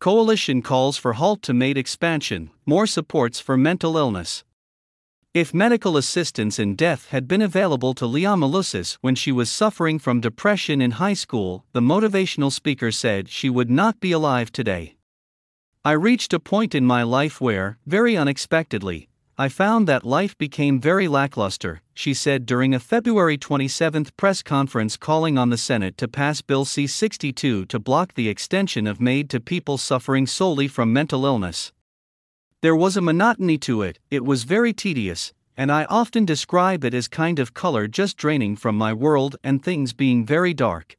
Coalition calls for halt to MAID expansion, more supports for mental illness. If medical assistance in death had been available to Leah Malusis when she was suffering from depression in high school, the motivational speaker said she would not be alive today. I reached a point in my life where, very unexpectedly, I found that life became very lackluster, she said during a February 27 press conference calling on the Senate to pass Bill C 62 to block the extension of MAID to people suffering solely from mental illness. There was a monotony to it, it was very tedious, and I often describe it as kind of color just draining from my world and things being very dark.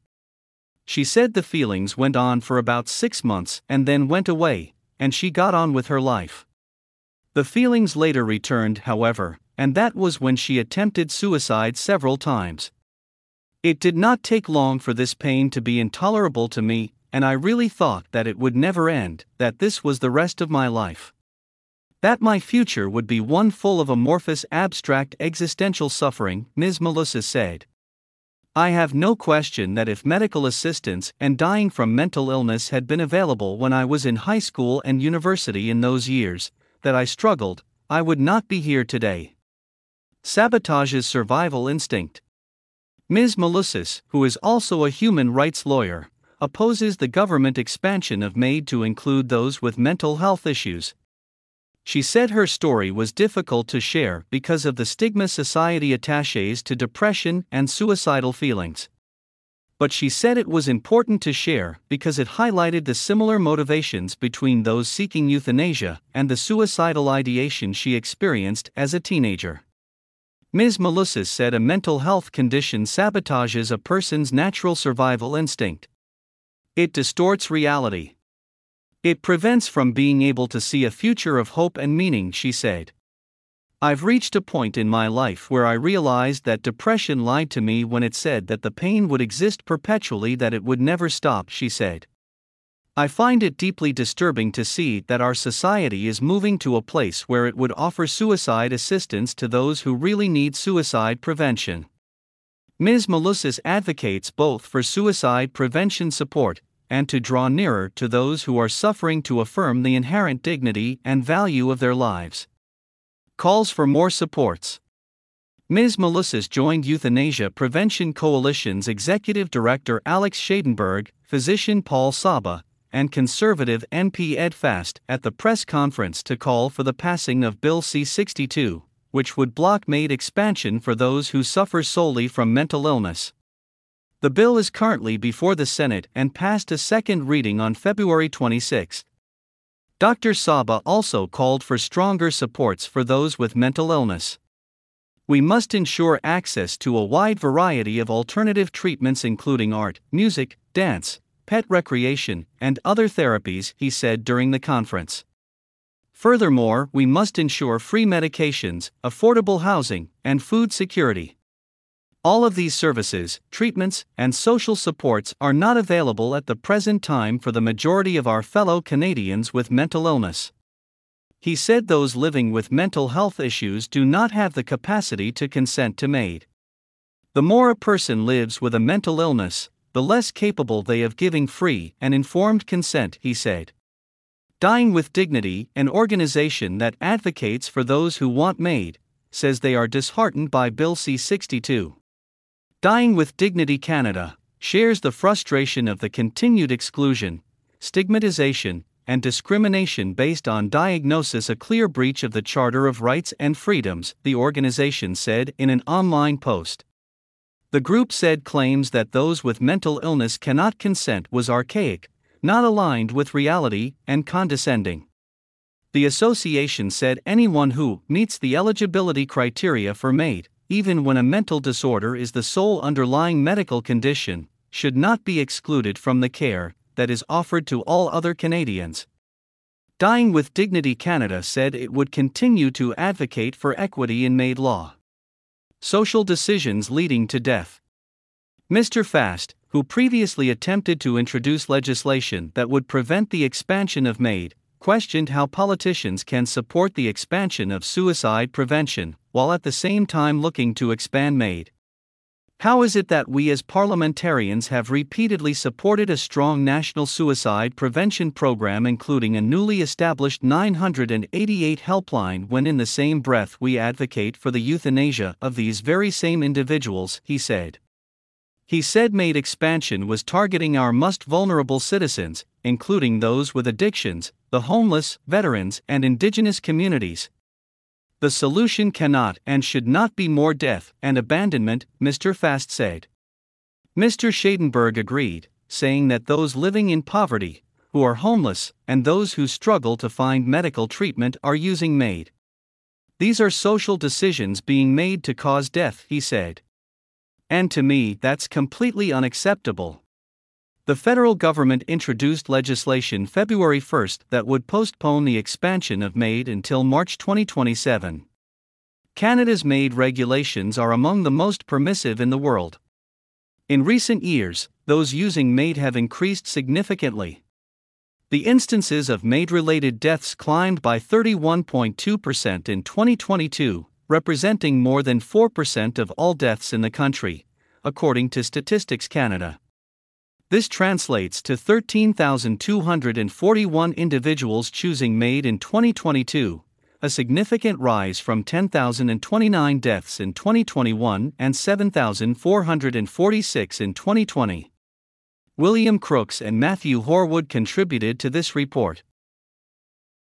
She said the feelings went on for about six months and then went away, and she got on with her life. The feelings later returned, however, and that was when she attempted suicide several times. It did not take long for this pain to be intolerable to me, and I really thought that it would never end, that this was the rest of my life. That my future would be one full of amorphous abstract existential suffering, Ms. Malusis said. I have no question that if medical assistance and dying from mental illness had been available when I was in high school and university in those years, that I struggled, I would not be here today. Sabotages survival instinct. Ms. Malusis, who is also a human rights lawyer, opposes the government expansion of MAID to include those with mental health issues, she said her story was difficult to share because of the stigma society attaches to depression and suicidal feelings. But she said it was important to share because it highlighted the similar motivations between those seeking euthanasia and the suicidal ideation she experienced as a teenager. Ms. Malusis said a mental health condition sabotages a person's natural survival instinct. It distorts reality. It prevents from being able to see a future of hope and meaning, she said. I've reached a point in my life where I realized that depression lied to me when it said that the pain would exist perpetually, that it would never stop, she said. I find it deeply disturbing to see that our society is moving to a place where it would offer suicide assistance to those who really need suicide prevention. Ms. Malusis advocates both for suicide prevention support and to draw nearer to those who are suffering to affirm the inherent dignity and value of their lives. Calls for more supports. Ms. Malusis joined Euthanasia Prevention Coalition's executive director Alex Schadenberg, physician Paul Saba, and conservative MP Ed Fast at the press conference to call for the passing of Bill C 62, which would block MAID expansion for those who suffer solely from mental illness. The bill is currently before the Senate and passed a second reading on February 26. Dr. Saba also called for stronger supports for those with mental illness. We must ensure access to a wide variety of alternative treatments, including art, music, dance, pet recreation, and other therapies, he said during the conference. Furthermore, we must ensure free medications, affordable housing, and food security. All of these services, treatments, and social supports are not available at the present time for the majority of our fellow Canadians with mental illness. He said those living with mental health issues do not have the capacity to consent to MAID. The more a person lives with a mental illness, the less capable they of giving free and informed consent, he said. Dying with Dignity, an organization that advocates for those who want MAID, says they are disheartened by Bill C 62. Dying with Dignity Canada shares the frustration of the continued exclusion, stigmatization, and discrimination based on diagnosis, a clear breach of the Charter of Rights and Freedoms, the organization said in an online post. The group said claims that those with mental illness cannot consent was archaic, not aligned with reality, and condescending. The association said anyone who meets the eligibility criteria for MAID even when a mental disorder is the sole underlying medical condition, should not be excluded from the care that is offered to all other Canadians. Dying with Dignity Canada said it would continue to advocate for equity in MAID law. Social decisions leading to death. Mr. Fast, who previously attempted to introduce legislation that would prevent the expansion of MAID, questioned how politicians can support the expansion of suicide prevention while at the same time looking to expand MAID. How is it that we as parliamentarians have repeatedly supported a strong national suicide prevention program, including a newly established 988 helpline, when in the same breath we advocate for the euthanasia of these very same individuals? He said. He said MAID expansion was targeting our most vulnerable citizens, including those with addictions, the homeless, veterans, and indigenous communities, the solution cannot and should not be more death and abandonment, Mr. Fast said. Mr. Schadenberg agreed, saying that those living in poverty, who are homeless, and those who struggle to find medical treatment are using MAID. These are social decisions being made to cause death, he said. And to me, that's completely unacceptable. The federal government introduced legislation February 1 that would postpone the expansion of MAID until March 2027. Canada's MAID regulations are among the most permissive in the world. In recent years, those using MAID have increased significantly. The instances of MAID related deaths climbed by 31.2% in 2022, representing more than 4% of all deaths in the country, according to Statistics Canada. This translates to 13,241 individuals choosing MAID in 2022, a significant rise from 10,029 deaths in 2021 and 7,446 in 2020. William Crooks and Matthew Horwood contributed to this report.